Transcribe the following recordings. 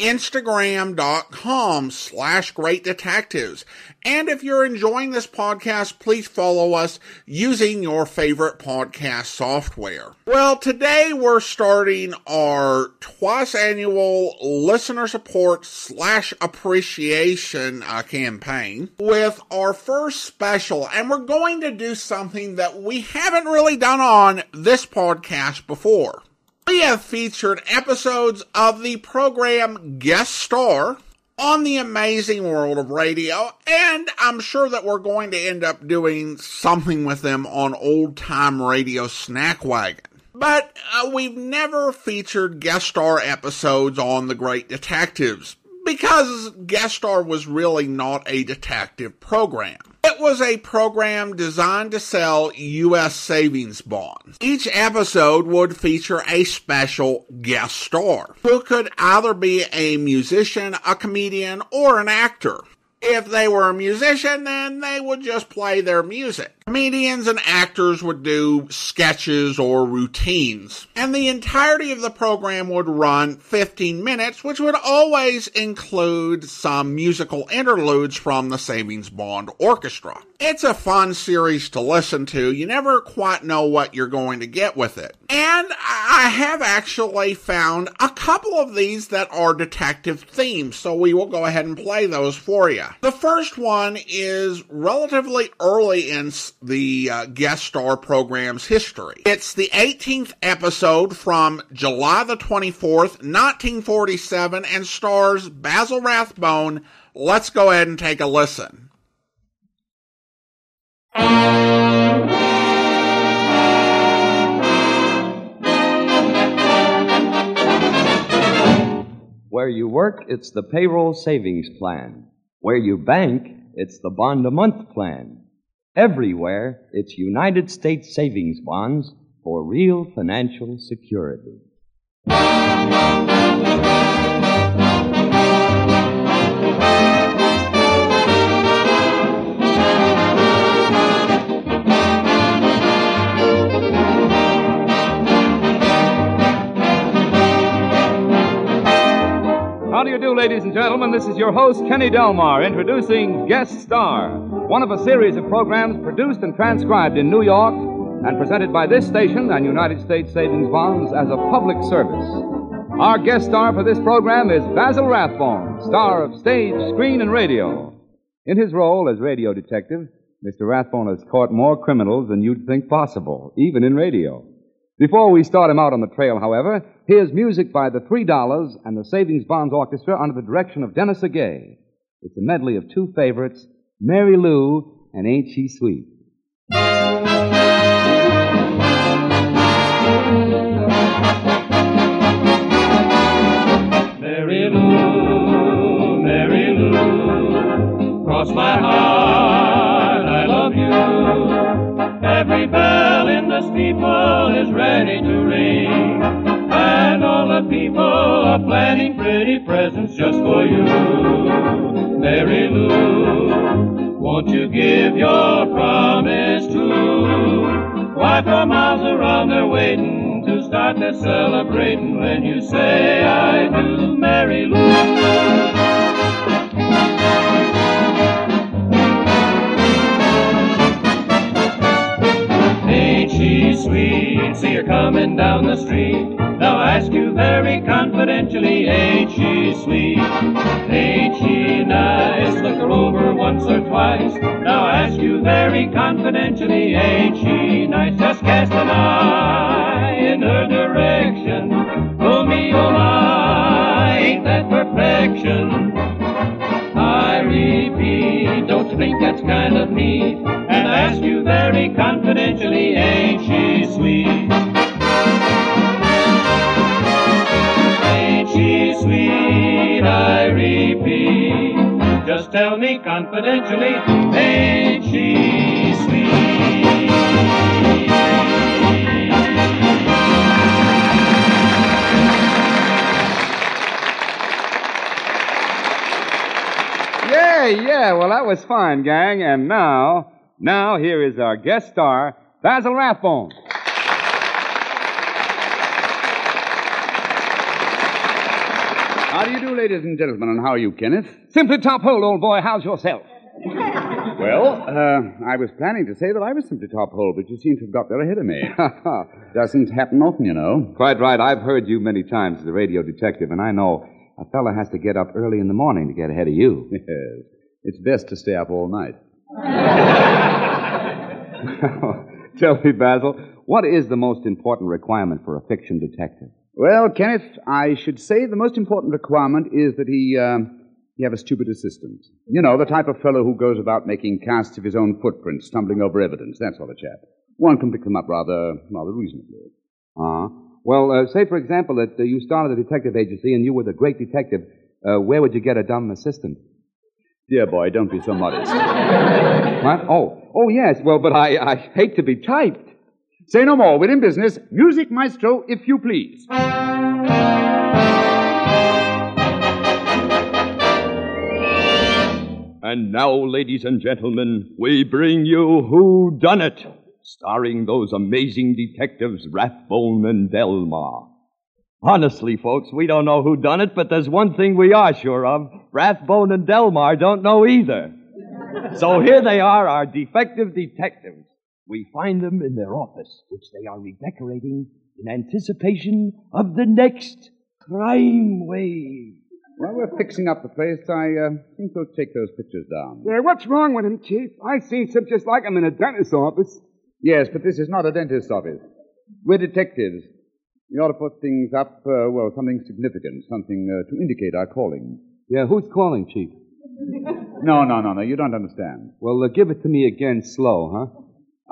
instagram.com slash great detectives. And if you're enjoying this podcast, please follow us using your favorite podcast software. Well, today we're starting our twice annual listener support slash appreciation uh, campaign with our first special. And we're going to do something that we haven't really done on this podcast before. We have featured episodes of the program Guest Star on the amazing world of radio, and I'm sure that we're going to end up doing something with them on old time radio snack wagon. But uh, we've never featured guest star episodes on The Great Detectives because Guest Star was really not a detective program. It was a program designed to sell U.S. savings bonds. Each episode would feature a special guest star who could either be a musician, a comedian, or an actor. If they were a musician, then they would just play their music. Comedians and actors would do sketches or routines. And the entirety of the program would run 15 minutes, which would always include some musical interludes from the Savings Bond Orchestra. It's a fun series to listen to. You never quite know what you're going to get with it. And I have actually found a couple of these that are detective themes, so we will go ahead and play those for you. The first one is relatively early in the uh, guest star program's history. It's the 18th episode from July the 24th, 1947, and stars Basil Rathbone. Let's go ahead and take a listen. Where you work, it's the payroll savings plan. Where you bank, it's the bond a month plan. Everywhere, it's United States savings bonds for real financial security. How do you do, ladies and gentlemen? This is your host, Kenny Delmar, introducing Guest Star, one of a series of programs produced and transcribed in New York and presented by this station and United States Savings Bonds as a public service. Our guest star for this program is Basil Rathbone, star of stage, screen, and radio. In his role as radio detective, Mr. Rathbone has caught more criminals than you'd think possible, even in radio. Before we start him out on the trail, however, here's music by the Three Dollars and the Savings Bonds Orchestra under the direction of Dennis Agay. It's a medley of two favorites, Mary Lou and Ain't She Sweet. Mary Lou, Mary Lou, cross my heart, you. Bell in the steeple is ready to ring, and all the people are planning pretty presents just for you. Mary Lou, won't you give your promise too? Why for miles around they're waiting to start their celebrating when you say I do, Mary Lou. Street. Now ask you very confidentially, ain't she sweet? Ain't she nice? Look her over once or twice. Now ask you very confidentially, ain't she confidentially, ain't she sweet? Yeah, yeah. Well, that was fun, gang. And now, now here is our guest star, Basil Rathbone. How do you do, ladies and gentlemen, and how are you, Kenneth? Simply top hole, old boy. How's yourself? Well, uh, I was planning to say that I was simply top hole, but you seem to have got there ahead of me. Ha ha. Doesn't happen often, you know. Quite right. I've heard you many times as a radio detective, and I know a fella has to get up early in the morning to get ahead of you. Yes. It's best to stay up all night. Tell me, Basil, what is the most important requirement for a fiction detective? Well, Kenneth, I should say the most important requirement is that he, um, he have a stupid assistant. You know, the type of fellow who goes about making casts of his own footprints, stumbling over evidence, that sort of chap. One can pick them up rather, rather reasonably. Uh-huh. Well, uh, say, for example, that uh, you started a detective agency and you were the great detective. Uh, where would you get a dumb assistant? Dear boy, don't be so modest. What? Oh, oh, yes. Well, but I, I hate to be typed. Say no more. We're in business. Music, maestro, if you please. And now, ladies and gentlemen, we bring you Who Done It, starring those amazing detectives Rathbone and Delmar. Honestly, folks, we don't know who done it, but there's one thing we are sure of. Rathbone and Delmar don't know either. So here they are, our defective detectives. We find them in their office, which they are redecorating in anticipation of the next crime wave. While we're fixing up the place, I uh, think we'll take those pictures down. Yeah, what's wrong with him, Chief? I seen some just like him in a dentist's office. Yes, but this is not a dentist's office. We're detectives. We ought to put things up, uh, well, something significant, something uh, to indicate our calling. Yeah, who's calling, Chief? No, no, no, no, you don't understand. Well, uh, give it to me again slow, huh?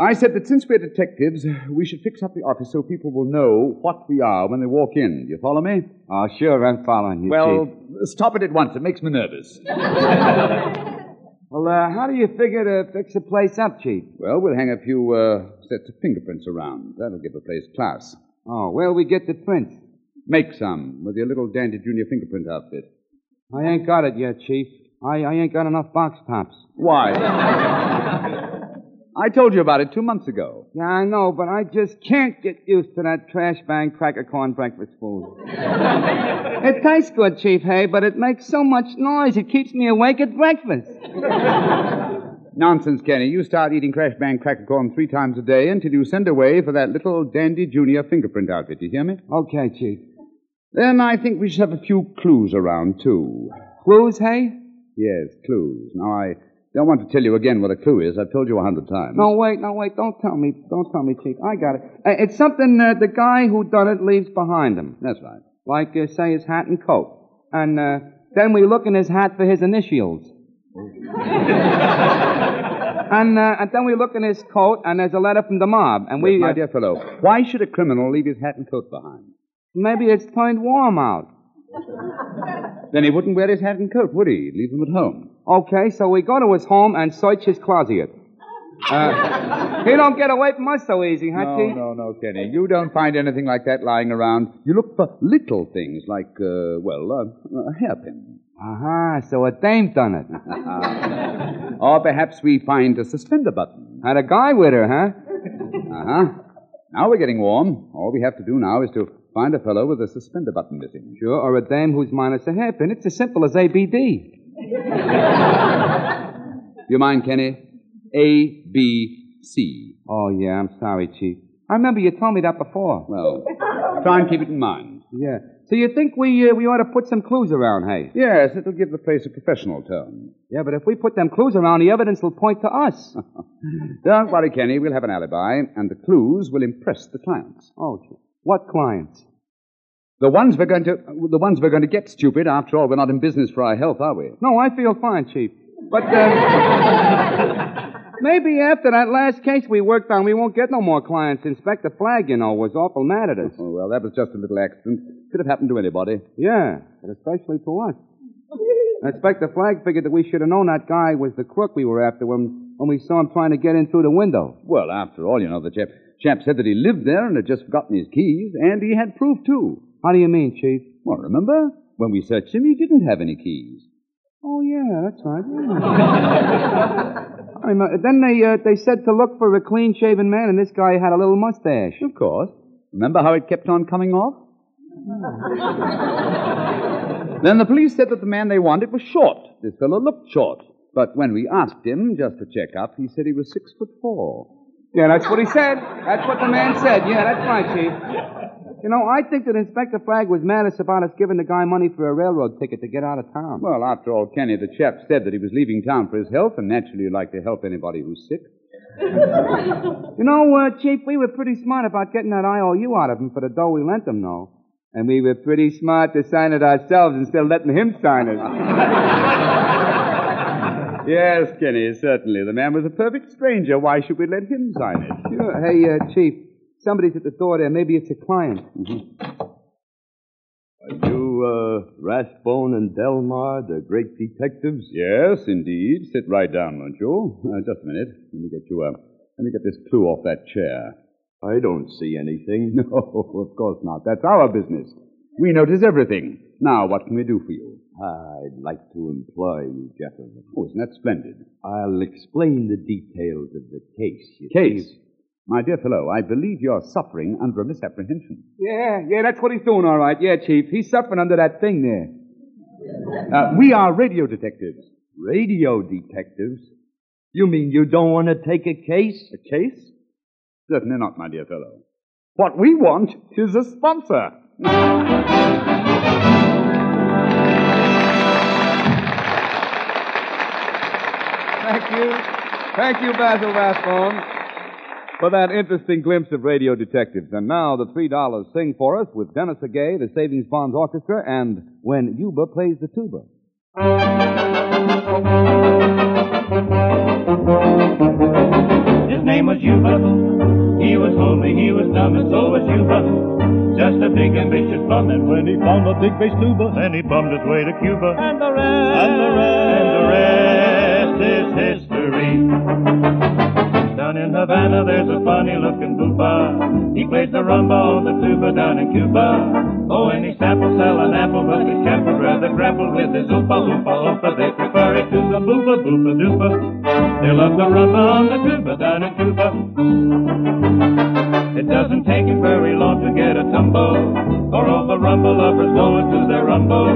I said that since we're detectives, we should fix up the office so people will know what we are when they walk in. Do you follow me? Oh, sure, I'm following you, Well, Chief. stop it at once. It makes me nervous. Well, uh, how do you figure to fix the place up, Chief? well, we'll hang a few uh, sets of fingerprints around. That'll give the place class. Oh, where'll we get the prints? Make some with your little dandy junior fingerprint outfit. I ain't got it yet, Chief. I, I ain't got enough box tops. Why? I told you about it two months ago. Yeah, I know, but I just can't get used to that crash bang cracker corn breakfast food. it tastes good, Chief Hay, but it makes so much noise it keeps me awake at breakfast. Nonsense, Kenny. You start eating crash bang cracker corn three times a day until you send away for that little dandy junior fingerprint outfit. Do you hear me? Okay, Chief. Then I think we should have a few clues around, too. Clues, Hey? Yes, clues. Now, I don't want to tell you again what a clue is. I've told you a hundred times. No, wait, no, wait. Don't tell me. Don't tell me, Chief. I got it. Uh, it's something uh, the guy who done it leaves behind him. That's right. Like, uh, say, his hat and coat. And uh, then we look in his hat for his initials. and, uh, and then we look in his coat, and there's a letter from the mob. And we. Yes, my uh, dear fellow, why should a criminal leave his hat and coat behind? maybe it's turned warm out. Then he wouldn't wear his hat and coat, would he? He'd leave them at home. Okay, so we go to his home and search his closet. Uh, he don't get away from us so easy, huh, No, Chief? no, no, Kenny. You don't find anything like that lying around. You look for little things like, uh, well, uh, a hairpin. Aha, so a dame done it. Or perhaps we find a suspender button. Had a guy with her, huh? Uh huh. Now we're getting warm. All we have to do now is to find a fellow with a suspender button missing. Sure, or a dame who's minus a hairpin. It's as simple as ABD. You mind, Kenny? A, B, C. Oh, yeah, I'm sorry, Chief. I remember you told me that before. Well, try and keep it in mind. Yeah. So you think we uh, we ought to put some clues around, hey? Yes, it'll give the place a professional tone. Yeah, but if we put them clues around, the evidence will point to us. Don't worry, Kenny. We'll have an alibi, and the clues will impress the clients. oh, Chief. what clients? The ones we're going to, the ones we're going to get, stupid. After all, we're not in business for our health, are we? No, I feel fine, Chief. But uh, maybe after that last case we worked on, we won't get no more clients. Inspector Flagg, you know, was awful mad at us. Oh, well, that was just a little accident. Could have happened to anybody. Yeah, but especially to us. Inspector Flagg figured that we should have known that guy was the crook we were after when, when we saw him trying to get in through the window. Well, after all, you know, the chap, chap said that he lived there and had just forgotten his keys, and he had proof, too. How do you mean, Chief? Well, remember? When we searched him, he didn't have any keys. Oh, yeah, that's right. I remember- then they, uh, they said to look for a clean shaven man, and this guy had a little mustache. Of course. Remember how it kept on coming off? then the police said that the man they wanted was short. This fellow looked short. But when we asked him just to check up, he said he was six foot four. Yeah, that's what he said. That's what the man said. Yeah, that's right, Chief. You know, I think that Inspector Flagg was mad maddest about us giving the guy money for a railroad ticket to get out of town. Well, after all, Kenny, the chap said that he was leaving town for his health, and naturally you'd like to help anybody who's sick. You know, uh, Chief, we were pretty smart about getting that IOU out of him for the dough we lent him, though. And we were pretty smart to sign it ourselves instead of letting him sign it. Yes, Kenny, certainly. The man was a perfect stranger. Why should we let him sign it? Sure. Hey, uh, Chief, somebody's at the door there. Maybe it's a client. Are you, uh, Rathbone and Delmar, the great detectives? Yes, indeed. Sit right down, won't you? Uh, just a minute. Let me get you, uh, let me get this clue off that chair. I don't see anything. No, of course not. That's our business. We notice everything. Now, what can we do for you? I'd like to employ you, gentlemen. Oh, isn't that splendid? I'll explain the details of the case. you Case. see. My dear fellow, I believe you're suffering under a misapprehension. Yeah, yeah, that's what he's doing, all right. Yeah, Chief. He's suffering under that thing there. Uh, we are radio detectives. Radio detectives? You mean you don't want to take a case? A case? Certainly not, my dear fellow. What we want is a sponsor. Thank you. Thank you, Basil Rathbone, for that interesting glimpse of radio detectives. And now the three dollars sing for us with Dennis Agay, the Savings Bonds Orchestra, and when Yuba plays the tuba. His name was Yuba. He was homely, he was dumb, and so was Yuba. Just a big ambitious bum, and when he found a big bass tuba, then he bummed his way to Cuba. And the rest, and the rest, and the rest is history. In Havana, there's a funny-looking booba. He plays the rumba on the tuba down in Cuba. Oh, and he samples sell an apple, but the chap would rather grapple with his oopa oopa oopa. They prefer it to the booba boopa doopa. They love the rumba on the tuba down in Cuba. It doesn't take him very long to get a tumbo, or all the rumble lovers going to their rumble.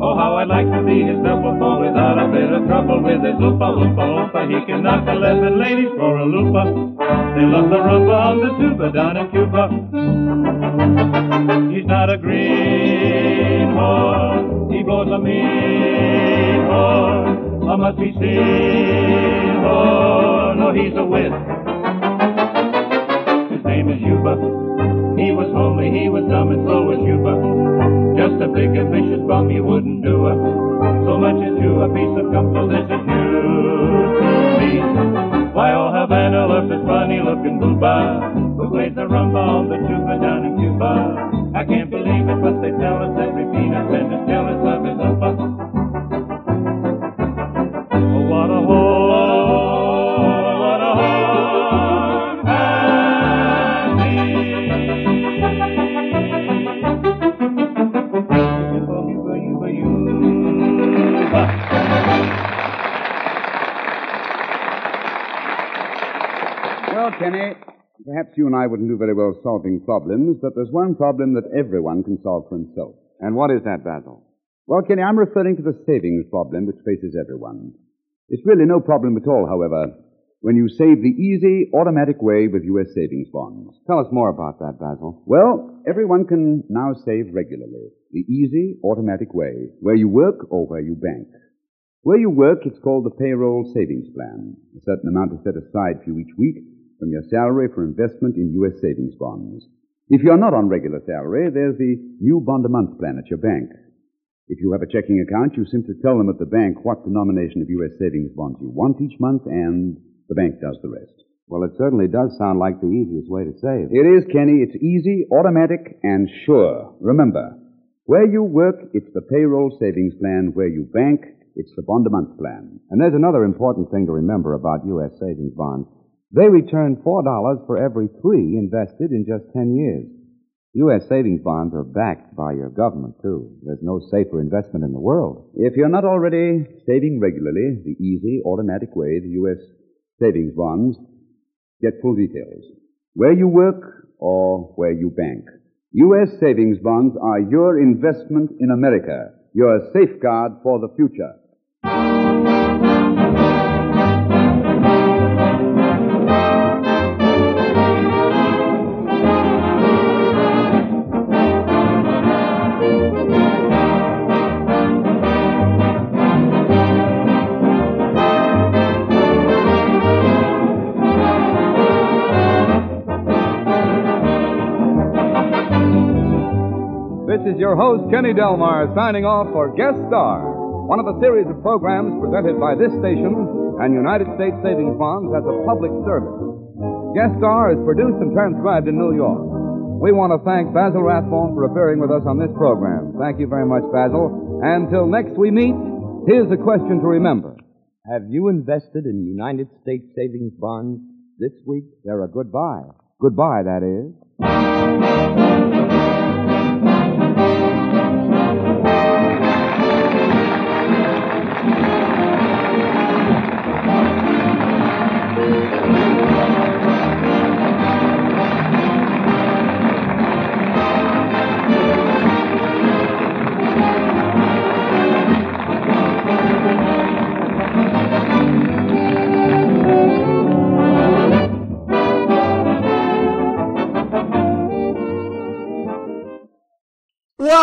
Oh, how I'd like to be his double for without a bit of trouble with his oopa oopa oopa. He can knock eleven ladies for a loopa. They love the rumba on the tuba down in Cuba. He's not a greenhorn, he blows a mean horn, a must be seen horn. no, he's a wit. His name is Yuba. He was homely, he was dumb, and so was Yuba. Just a big ambitious bum, he wouldn't do it. So much as chew a piece of gum, so this is news to me. Why, oh, Havana loves this funny-looking booba who plays the rumba you and I wouldn't do very well solving problems, but there's one problem that everyone can solve for himself. And what is that, Basil? Well, Kenny, I'm referring to the savings problem which faces everyone. It's really no problem at all, however, when you save the easy, automatic way with U.S. savings bonds. Tell us more about that, Basil. Well, everyone can now save regularly. The easy, automatic way, where you work or where you bank. Where you work, it's called the payroll savings plan. A certain amount is set aside for you each week from your salary for investment in U.S. savings bonds. If you're not on regular salary, there's the new bond a month plan at your bank. If you have a checking account, you simply tell them at the bank what denomination of U.S. savings bonds you want each month, and the bank does the rest. Well, it certainly does sound like the easiest way to save. It is, Kenny. It's easy, automatic, and sure. Remember, where you work, it's the payroll savings plan. Where you bank, it's the bond a month plan. And there's another important thing to remember about U.S. savings bonds. They return $4 for every three invested in just 10 years. U.S. savings bonds are backed by your government, too. There's no safer investment in the world. If you're not already saving regularly, the easy, automatic way, the U.S. savings bonds, get full details. Where you work or where you bank. U.S. savings bonds are your investment in America, your safeguard for the future. Is your host, Kenny Delmar, signing off for Guest Star, one of a series of programs presented by this station and United States Savings Bonds as a public service. Guest Star is produced and transcribed in New York. We want to thank Basil Rathbone for appearing with us on this program. Thank you very much, Basil. Until next we meet, here's a question to remember. Have you invested in United States savings bonds this week? They're a good buy. Goodbye, that is.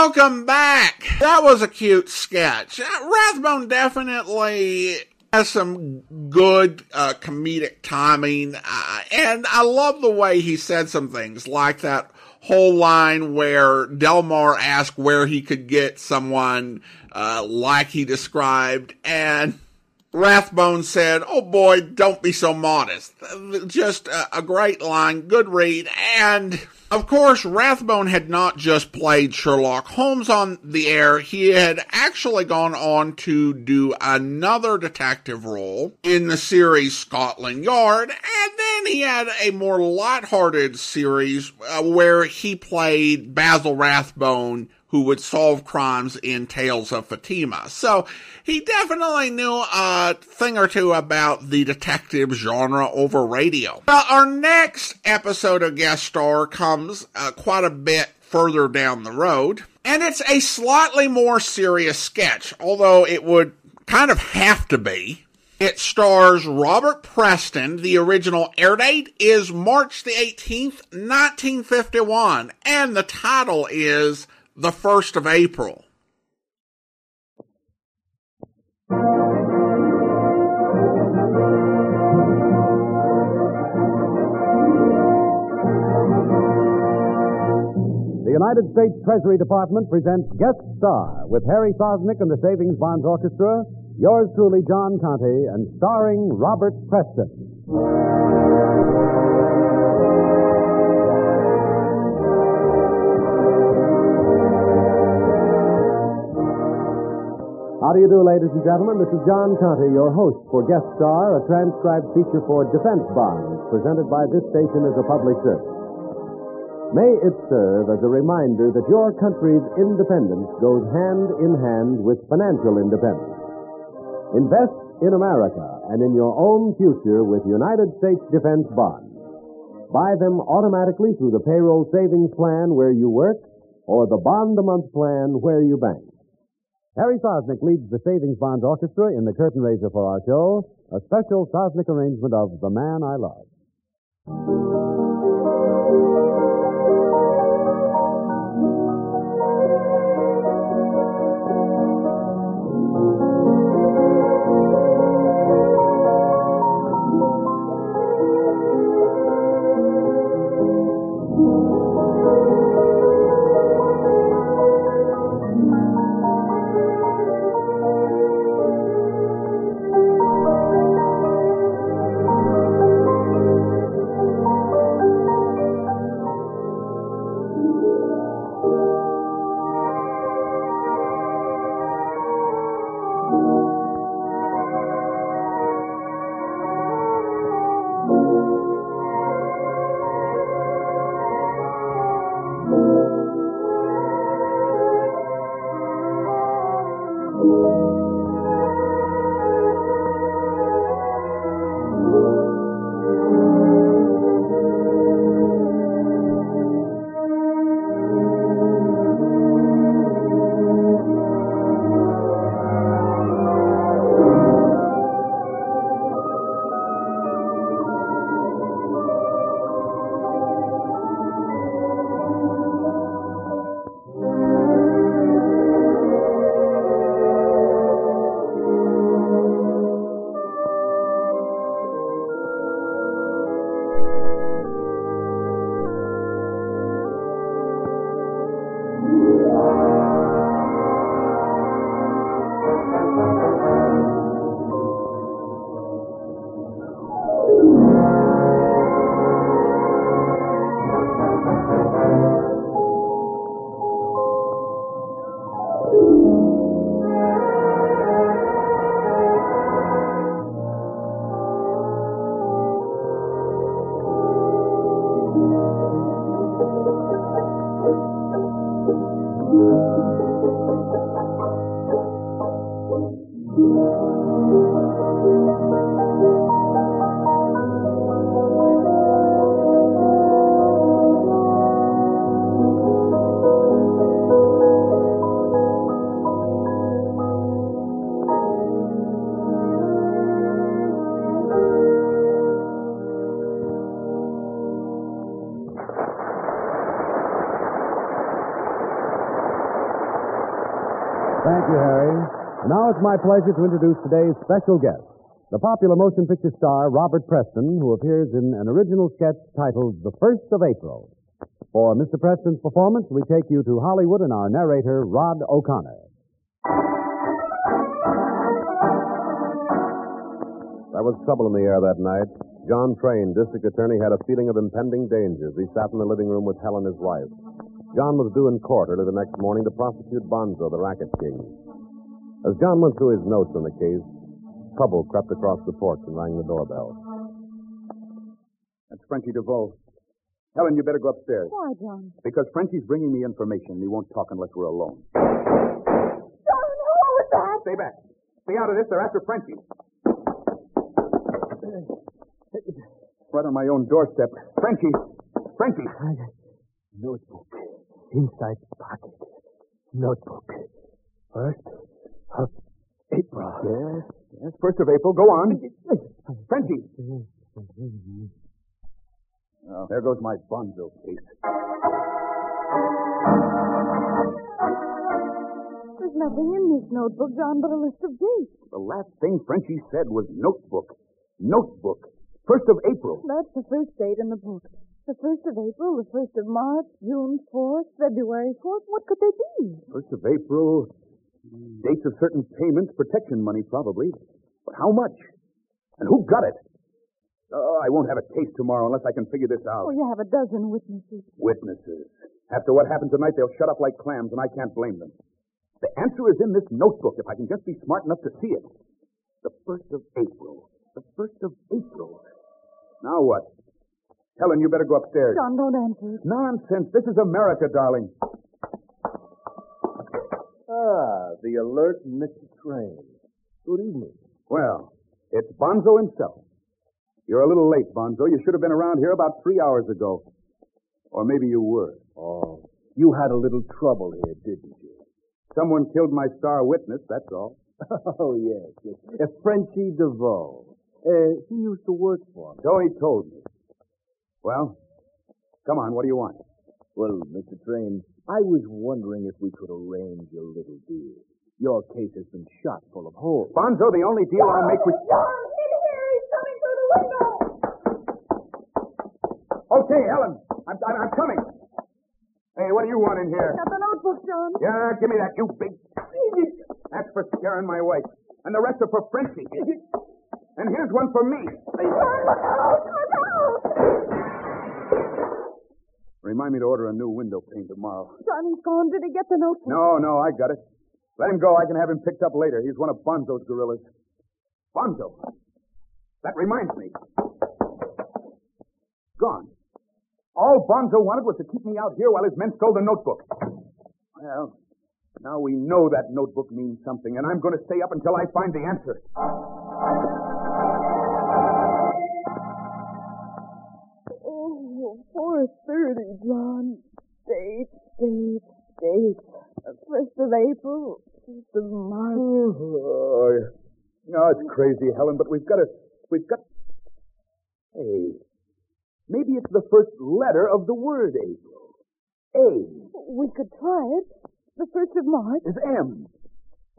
Welcome back. That was a cute sketch. Uh, Rathbone definitely has some good uh, comedic timing, uh, and I love the way he said some things like that whole line where Delmar asked where he could get someone uh, like he described, and Rathbone said, Oh boy, don't be so modest. Just a, a, great line, good read, and of course, Rathbone had not just played Sherlock Holmes on the air, he had actually gone on to do another detective role in the series Scotland Yard, and then he had a more light-hearted series uh, where he played Basil Rathbone who would solve crimes in Tales of Fatima. So he definitely knew a thing or two about the detective genre over radio. Well, our next episode of Guest Star comes uh, quite a bit further down the road, and it's a slightly more serious sketch, although it would kind of have to be. It stars Robert Preston. The original air date is March the 18th, 1951, and the title is the 1st of April. The United States Treasury Department presents Guest Star with Harry Sosnick and the Savings Bonds Orchestra, yours truly, John Conte, and starring Robert Preston. How do you do, ladies and gentlemen? This is John Conte, your host for Guest Star, a transcribed feature for Defense Bonds, presented by this station as a public service. May it serve as a reminder that your country's independence goes hand in hand with financial independence. Invest in America and in your own future with United States Defense Bonds. Buy them automatically through the payroll savings plan where you work or the bond a month plan where you bank. Harry Sosnick leads the Savings Bonds Orchestra in the curtain raiser for our show, a special Sosnick arrangement of The Man I Love. Now it's my pleasure to introduce today's special guest, the popular motion picture star Robert Preston, who appears in an original sketch titled The First of April. For Mr. Preston's performance, we take you to Hollywood and our narrator, Rod O'Connor. There was trouble in the air that night. John Train, district attorney, had a feeling of impending danger as he sat in the living room with Helen, his wife. John was due in court early the next morning to prosecute Bonzo, the racket king. As John went through his notes on the case, trouble crept across the porch and rang the doorbell. That's Frenchie DeVoe. Helen, you better go upstairs. Why, John? Because Frenchie's bringing me information. And he won't talk unless we're alone. John, who was that? Stay back. Stay out of this. They're after Frenchie. Right on my own doorstep. Frenchie. Frenchie. Notebook. Inside pocket. Notebook. First of April. Yes, yes. First of April. Go on. Frenchie. Oh, there goes my Bonzo case. There's nothing in this notebook, John, but a list of dates. The last thing Frenchie said was notebook. Notebook. First of April. That's the first date in the book. The first of April, the first of March, June 4th, February 4th. What could they be? First of April. Dates of certain payments, protection money probably. But how much? And who got it? Oh, I won't have a case tomorrow unless I can figure this out. Oh, you have a dozen witnesses. Witnesses. After what happened tonight, they'll shut up like clams, and I can't blame them. The answer is in this notebook, if I can just be smart enough to see it. The first of April. The first of April. Now what? Helen, you better go upstairs. John, don't answer it. Nonsense. This is America, darling. Ah, the alert Mr. Train. Good evening. Well, it's Bonzo himself. You're a little late, Bonzo. You should have been around here about three hours ago. Or maybe you were. Oh, you had a little trouble here, didn't you? Someone killed my star witness, that's all. Oh, yes, yes. Uh, Frenchie DeVoe. Uh, he used to work for me. So he told me. Well, come on, what do you want? Well, Mr. Train, I was wondering if we could arrange a little deal. Your case has been shot full of holes. Bonzo, the only deal I'll make with... John, in here! He's coming through the window! Okay, Helen. I'm, I'm, I'm coming. Hey, what do you want in here? I got the notebook, John. Yeah, give me that, you big... That's for scaring my wife. And the rest are for Frenchie. And here's one for me. John, look out! Look out! Remind me to order a new window pane tomorrow. John, he's gone. Did he get the notebook? No, no, I got it. Let him go. I can have him picked up later. He's one of Bonzo's gorillas. Bonzo. That reminds me. Gone. All Bonzo wanted was to keep me out here while his men stole the notebook. Well, now we know that notebook means something, and I'm going to stay up until I find the answer. Of April, first of March. Oh, yeah. No, it's crazy, Helen, but we've got to. We've got. Hey, maybe it's the first letter of the word April. A We could try it. The first of March. is M.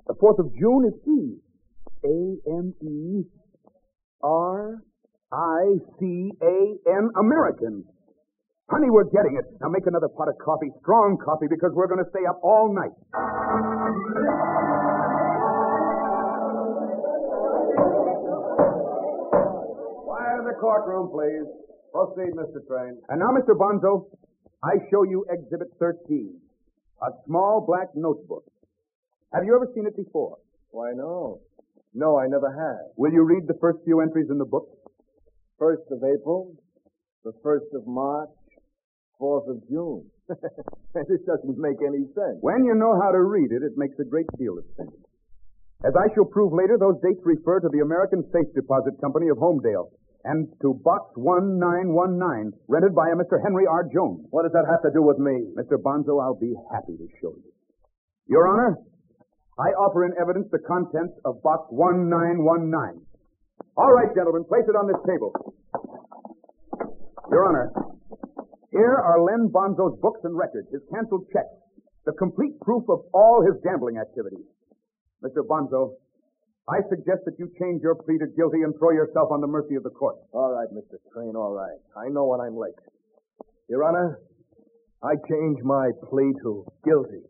The fourth of June is E. A M E R I C A N American. Honey, we're getting it. Now make another pot of coffee, strong coffee, because we're going to stay up all night. Quiet in the courtroom, please. Proceed, Mr. Train. And now, Mr. Bonzo, I show you Exhibit 13, a small black notebook. Have you ever seen it before? Why, no. No, I never have. Will you read the first few entries in the book? First of April, the first of March, fourth of June. this doesn't make any sense. When you know how to read it, it makes a great deal of sense. As I shall prove later, those dates refer to the American Safe Deposit Company of Homedale and to Box 1919, rented by a Mr. Henry R. Jones. What does that have to do with me? Mr. Bonzo, I'll be happy to show you. Your Honor, I offer in evidence the contents of Box 1919. All right, gentlemen, place it on this table. Your Honor, here are Len Bonzo's books and records, his canceled checks, the complete proof of all his gambling activities. Mr. Bonzo, I suggest that you change your plea to guilty and throw yourself on the mercy of the court. All right, Mr. Train, all right. I know when I'm late. Your Honor, I change my plea to guilty.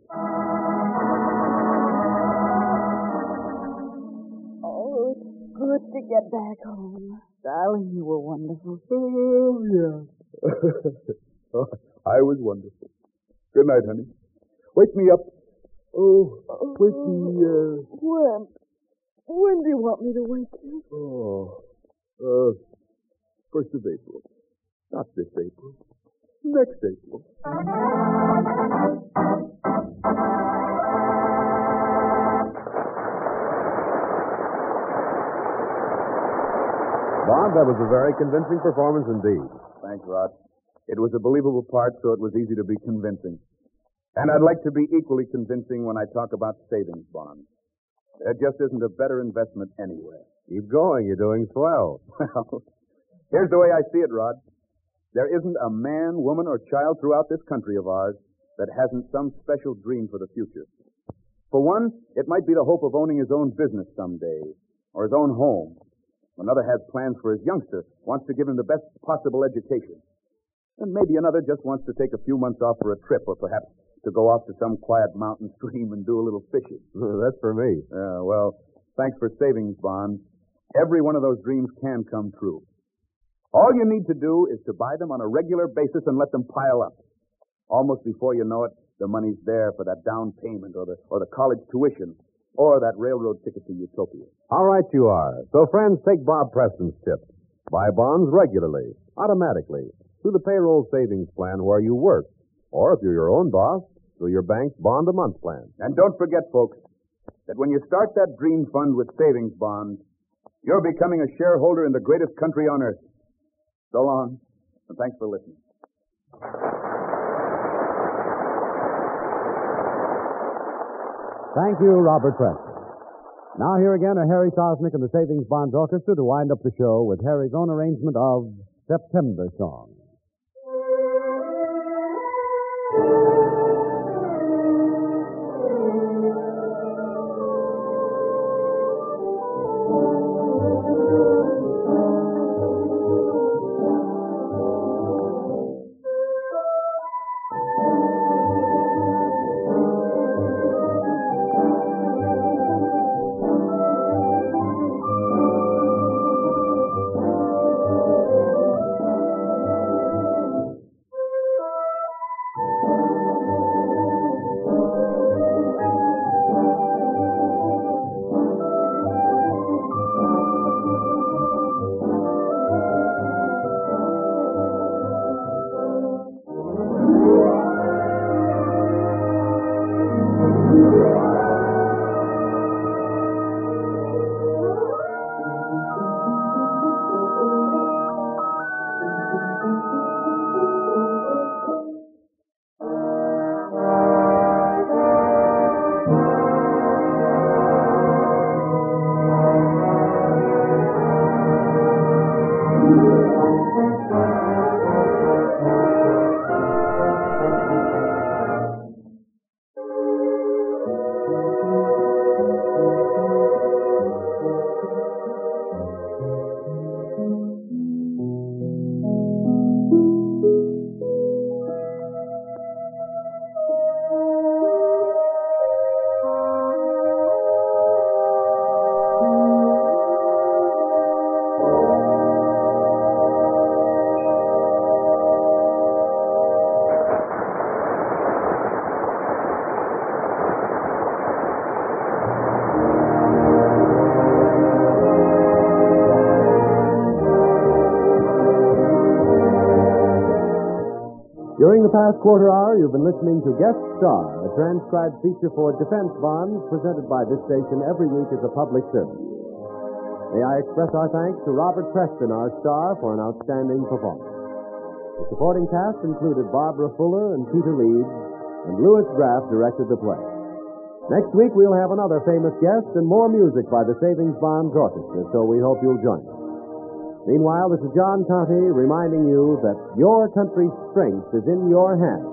Oh, it's good to get back home. Darling, you were wonderful. Oh, yeah. Oh, I was wonderful. Good night, honey. Wake me up. Oh, wake me, uh... When? When do you want me to wake you? Oh, uh, first of April. Not this April. Next April. Bob, that was a very convincing performance indeed. Thanks, Rod. It was a believable part, so it was easy to be convincing. And I'd like to be equally convincing when I talk about savings bonds. There just isn't a better investment anywhere. Keep going. You're doing swell. Well, here's the way I see it, Rod. There isn't a man, woman, or child throughout this country of ours that hasn't some special dream for the future. For one, it might be the hope of owning his own business someday, or his own home. Another has plans for his youngster, wants to give him the best possible education. And maybe another just wants to take a few months off for a trip, or perhaps to go off to some quiet mountain stream and do a little fishing. That's for me. Yeah, well, thanks for savings bonds. Every one of those dreams can come true. All you need to do is to buy them on a regular basis and let them pile up. Almost before you know it, the money's there for that down payment or the, or the college tuition or that railroad ticket to Utopia. All right, you are. So, friends, take Bob Preston's tip. Buy bonds regularly, automatically, through the payroll savings plan where you work. Or if you're your own boss, through your bank's bond a month plan. And don't forget, folks, that when you start that dream fund with savings bonds, you're becoming a shareholder in the greatest country on earth. So long, and thanks for listening. Thank you, Robert Preston. Now here again are Harry Sosnick and the Savings Bonds Orchestra to wind up the show with Harry's own arrangement of September Song. The past quarter hour, you've been listening to Guest Star, a transcribed feature for defense bonds presented by this station every week as a public service. May I express our thanks to Robert Preston, our star, for an outstanding performance. The supporting cast included Barbara Fuller and Peter Leeds, and Louis Graff directed the play. Next week, we'll have another famous guest and more music by the Savings Bonds Orchestra, so we hope you'll join us. Meanwhile, this is John Conte reminding you that your country's strength is in your hands.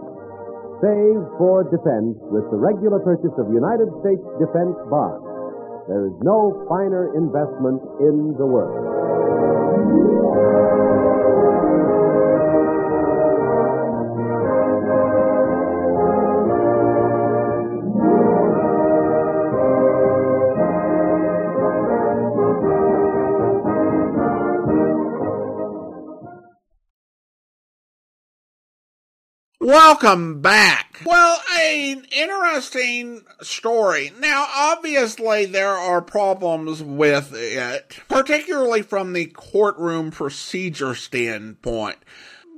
Save for defense with the regular purchase of United States defense bonds. There is no finer investment in the world. Welcome back. Well, an interesting story. Now, obviously, there are problems with it, particularly from the courtroom procedure standpoint.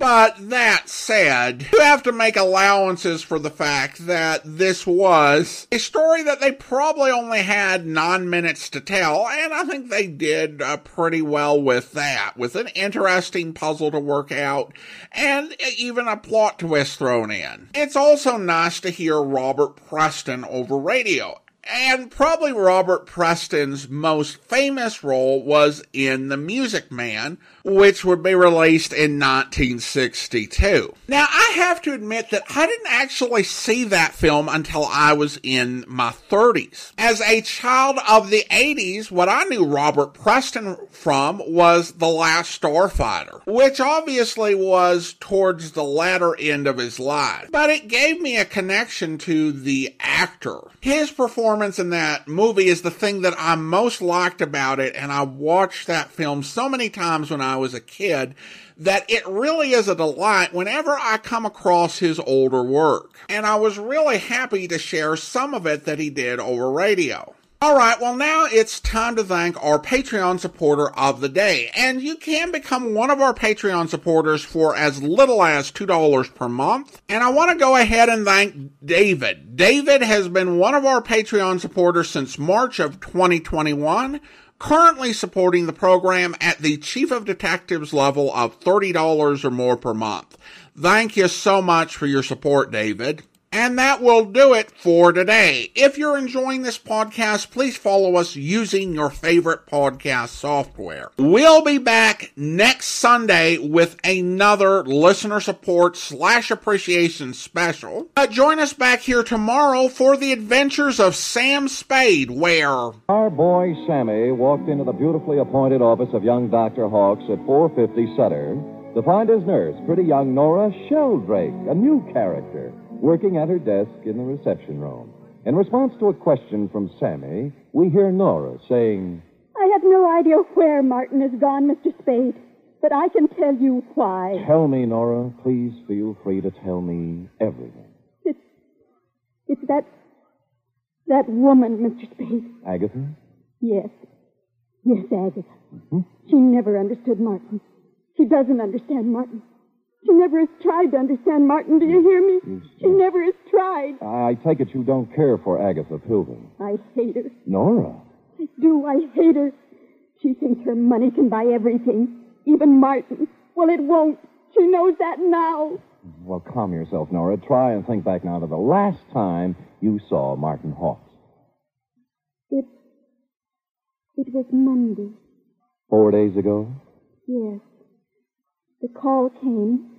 But that said, you have to make allowances for the fact that this was a story that they probably only had nine minutes to tell, and I think they did uh, pretty well with that, with an interesting puzzle to work out, and even a plot twist thrown in. It's also nice to hear Robert Preston over radio. And probably Robert Preston's most famous role was in The Music Man, which would be released in 1962. Now, I have to admit that I didn't actually see that film until I was in my 30s. As a child of the 80s, what I knew Robert Preston from was The Last Starfighter, which obviously was towards the latter end of his life. But it gave me a connection to the actor. His performance in that movie is the thing that I most liked about it, and I watched that film so many times when I was a kid that it really is a delight whenever I come across his older work. And I was really happy to share some of it that he did over radio. All right, well, now it's time to thank our Patreon supporter of the day. And you can become one of our Patreon supporters for as little as $2 per month. And I want to go ahead and thank David. David has been one of our Patreon supporters since March of 2021 currently supporting the program at the Chief of Detectives level of $30 or more per month. Thank you so much for your support, David. And that will do it for today. If you're enjoying this podcast, please follow us using your favorite podcast software. We'll be back next Sunday with another listener support slash appreciation special. Uh, join us back here tomorrow for the adventures of Sam Spade, where our boy Sammy walked into the beautifully appointed office of young Dr. Hawks at 450 Sutter to find his nurse, pretty young Nora Sheldrake, a new character working at her desk in the reception room. In response to a question from Sammy, we hear Nora saying, I have no idea where Martin has gone, Mr. Spade, but I can tell you why. Tell me, Nora. Please feel free to tell me everything. It's, it's that, that woman, Mr. Spade. Agatha? Yes. Yes, Agatha. Mm-hmm. She never understood Martin. She doesn't understand Martin. She never has tried to understand Martin. Do you hear me? She never has tried. I take it you don't care for Agatha Pilgrim. I hate her. Nora. I do. I hate her. She thinks her money can buy everything, even Martin. Well, it won't. She knows that now. Well, calm yourself, Nora. Try and think back now to the last time you saw Martin Hawks. It. It was Monday. Four days ago? Yes. The call came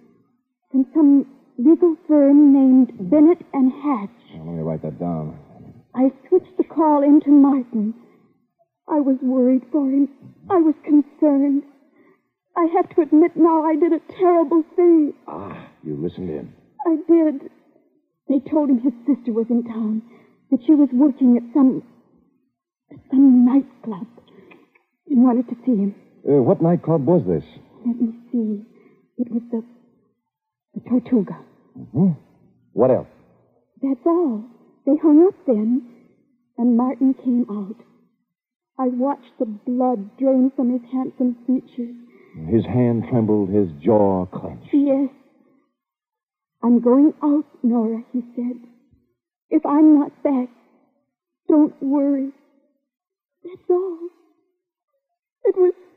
from some legal firm named Bennett and Hatch. Well, let me write that down. I switched the call into Martin. I was worried for him. I was concerned. I have to admit now I did a terrible thing. Ah, you listened in. I did. They told him his sister was in town, that she was working at some some nightclub, and wanted to see him. Uh, what nightclub was this? Let me see. It was the the Tortuga. Mm-hmm. What else? That's all. They hung up then, and Martin came out. I watched the blood drain from his handsome features. His hand trembled, his jaw clenched. Yes. I'm going out, Nora, he said. If I'm not back, don't worry. That's all. It was